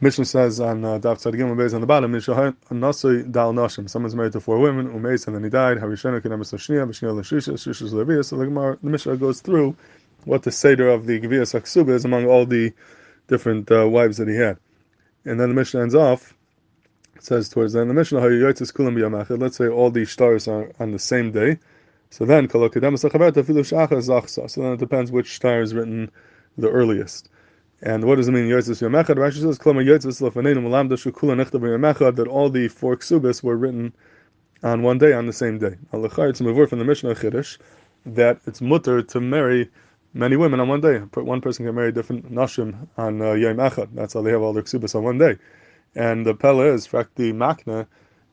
Mishnah says on uh, Daf Tzadgim Beis on the bottom, Nasoi Dal Nashim. Someone's married to four women, Umeis, and then he died. Harishana Kenemis Lashnia, Bashnia Lashisha, Shishas Levias. So the Gemara, the Mishnah goes through what the Seder of the Gevias Aksuba is among all the different uh, wives that he had. And then the Mishnah ends off, says towards the end the Mishnah, Kulam Let's say all the stars are on the same day. So then, So then it depends which star is written the earliest. And what does it mean? Yotzis Yomechad. Rashi says, "Klama Lefaneinu Shukula Nechtav Yomechad." That all the four ksubis were written on one day, on the same day. Alachar it's mavur from the Mishnah Chiddush that it's mutter to marry many women on one day. One person can marry different nashim on uh, Yom Echad. That's how they have all their ksubis on one day. And the pella is, the makna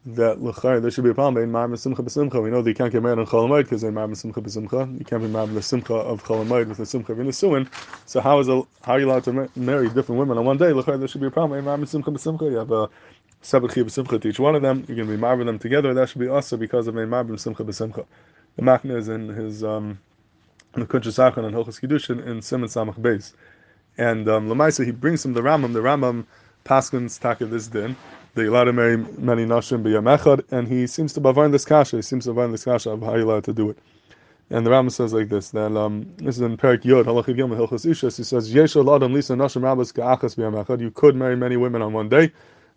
that l'chayr there should be a problem in ma'am simcha b'simcha. We know that you can't get married on cholamayid because they ma'am simcha b'simcha. You can't be married the simcha of cholamayid with the simcha of inisuin. So how is a, how are you allowed to marry different women on one day? L'chayr there should be a problem in ma'am simcha b'simcha. You have a separate chiyuv b'simcha to each one of them. You're going to be married them together. That should be also because of a ma'am simcha b'simcha. The makna is in his um, in the sachan and hilchas kiddushin in Simon Samach Beis. And um, Lamaisa, he brings him the Rambam. The Rambam paskins taka this din they allowed to marry many nashim b'yam echad, and he seems to bavard this kasha. He seems to bavard this kasha of how you're allowed to do it. And the Rambam says like this. That um, this is in Perik Yod Halachiv Yom Hilchas Ishas. He says Yesh Adam Lisa Nashim Rabbas Ka'achas b'yam echad. You could marry many women on one day.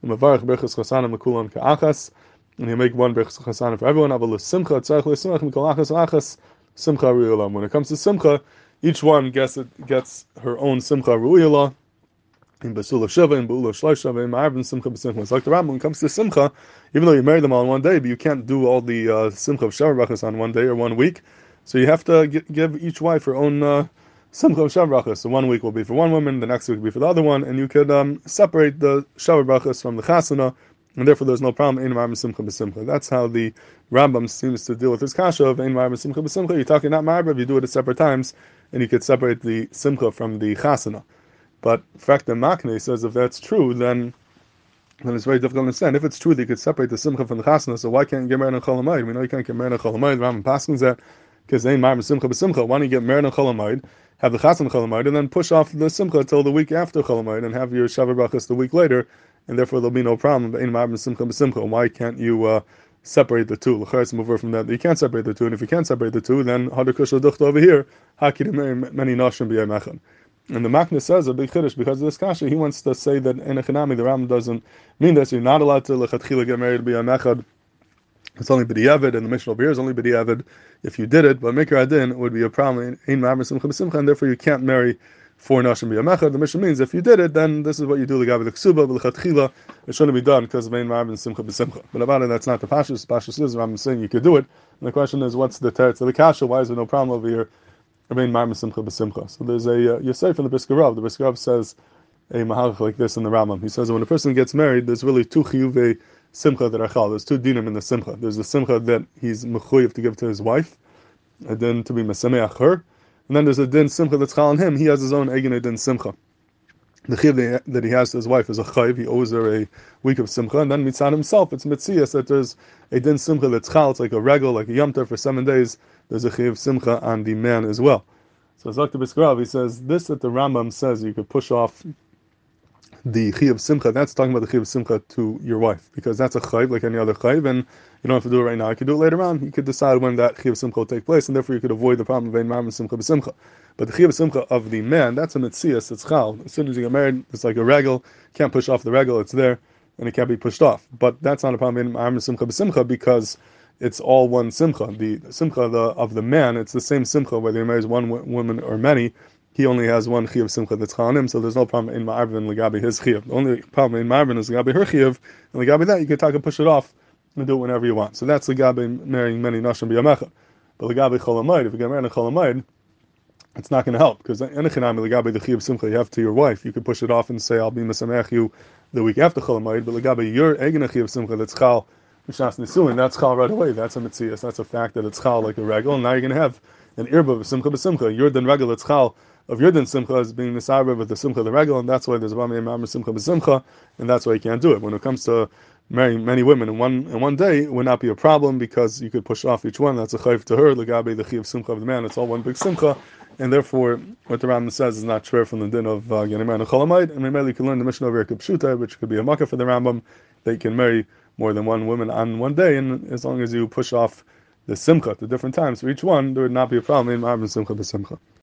And Mavarich Berchas Chasanim Lekulam Ka'achas. And you make one Berchas Chasanim for everyone. Aval Simcha Tzarech L'Simach Mikol Achas Simcha Ru'ulam. When it comes to Simcha, each one gets it, gets her own Simcha Ru'ulam in Basula Shiva, in Bula Shloisha, in Ma'arvin Simcha B'Simcha. Like the Rambam, when comes to Simcha, even though you marry them all in one day, but you can't do all the uh, Simcha of Shav on one day or one week. So you have to give each wife her own uh, Simcha of Shav So one week will be for one woman, the next week will be for the other one, and you could um, separate the Shav from the Chasana, and therefore there's no problem in Ma'arvin Simcha B'Simcha. That's how the Rambam seems to deal with his kasha of in Ma'arvin Simcha B'Simcha. You're talking not Ma'arvin, you do it at separate times, and you could separate the Simcha from the Chasana. But fact, the Makne says if that's true, then then it's very difficult to understand. If it's true that you could separate the Simcha from the Chasna, so why can't you get married on Cholamayid? We know you can't get married on Cholamayid. Rambam Paskins that because they marry Simcha b'Simcha. Why don't you get married on Cholamayid, have the Chasna Cholamayid, and then push off the Simcha until the week after Cholamayid, and have your Shabbat Brachas the week later, and therefore there'll be no problem. But in Simcha b'Simcha. Why can't you? Uh, separate the two. L'chayis move from that. You can't separate the two, and if you can't separate the two, then Hadar Kushal Duchta over here, Haki many Nashim b'Yayim and the Makna says a big chiddush because of this kasha. He wants to say that in Echanami the Ram doesn't mean that you're not allowed to lechatchila get married to be a mechad. It's only b'diavad, and the over here is only b'diavad if you did it. But mikra adin would be a problem in ma'amar simcha and therefore you can't marry four nashim b'yamechad. The mission means if you did it, then this is what you do legabe the ksuba b'lechatchila. It shouldn't be done because ein ma'amar simcha b'simcha. But about it, that's not the pashas. Pashas is I'm saying you could do it. And the question is, what's the teretz of the kasha? Why is there no problem over here? Rabbein Mar Simcha B'Simcha. So there's a uh, Yosef in the Brisker The Brisker says a mahalach like this in the Rambam. He says when a person gets married, there's really two chiyuve simcha that are chal. There's two dinim in the simcha. There's the simcha that he's mechuyev to give to his wife, and then to be mesameach her, and then there's a din simcha that's chal on him. He has his own egin din simcha. The chiv that he has to his wife is a chayiv. He owes her a week of simcha, and then mitzad himself, it's mitzias that there's a din simcha that's chal. It's like a regal, like a yomter for seven days there's a chiv simcha on the man as well. So the Brisker Rav, he says this that the Rambam says you could push off the chiv simcha. That's talking about the chiv simcha to your wife because that's a chayv like any other chayv, and you don't have to do it right now. You could do it later on. You could decide when that chiv simcha will take place, and therefore you could avoid the problem of ein mam simcha b'simcha. But the chiv simcha of the man, that's a mitzias. It's chal. As soon as you get married, it's like a regal. Can't push off the regal. It's there, and it can't be pushed off. But that's not a problem in mam simcha b'simcha because it's all one simcha. The simcha the, of the man, it's the same simcha whether he marries one w- woman or many. He only has one chiyuv simcha that's chanim, so there's no problem in ma'arvin legabi his chiyuv. The only problem in ma'arvin is legabi her chiyuv, and legabi that you can talk and push it off and do it whenever you want. So that's legabi marrying many nashim biyamecha. But legabi cholamayid, if you get married in cholamayid, it's not going to help because enechinami legabi the chiyuv simcha you have to your wife, you can push it off and say I'll be mesamech you the week after cholamayid, but legabi your egin chiyuv simcha that's chal Mishnas Nisuin, that's chal right away. That's a mitzias. That's a fact that it's chal like a regal. And now you're going to have an irba of simcha b'simcha. Yurdan regal, it's chal of Yurdan simcha is being misarba with the simcha the regal, and that's why there's rami imam simcha b'simcha, and that's why you can't do it. When it comes to marrying many women in one in one day it would not be a problem because you could push off each one. That's a chayv to her. The chiv simcha of the man. It's all one big simcha, and therefore what the Rambam says is not true from the din of uh, married in Cholamayid. And maybe you can learn the mission over Pshuta, which could be a makkah for the Rambam. They can marry more than one woman on one day, and as long as you push off the simcha at the different times for each one, there would not be a problem in Ma'am Simcha B'Simcha.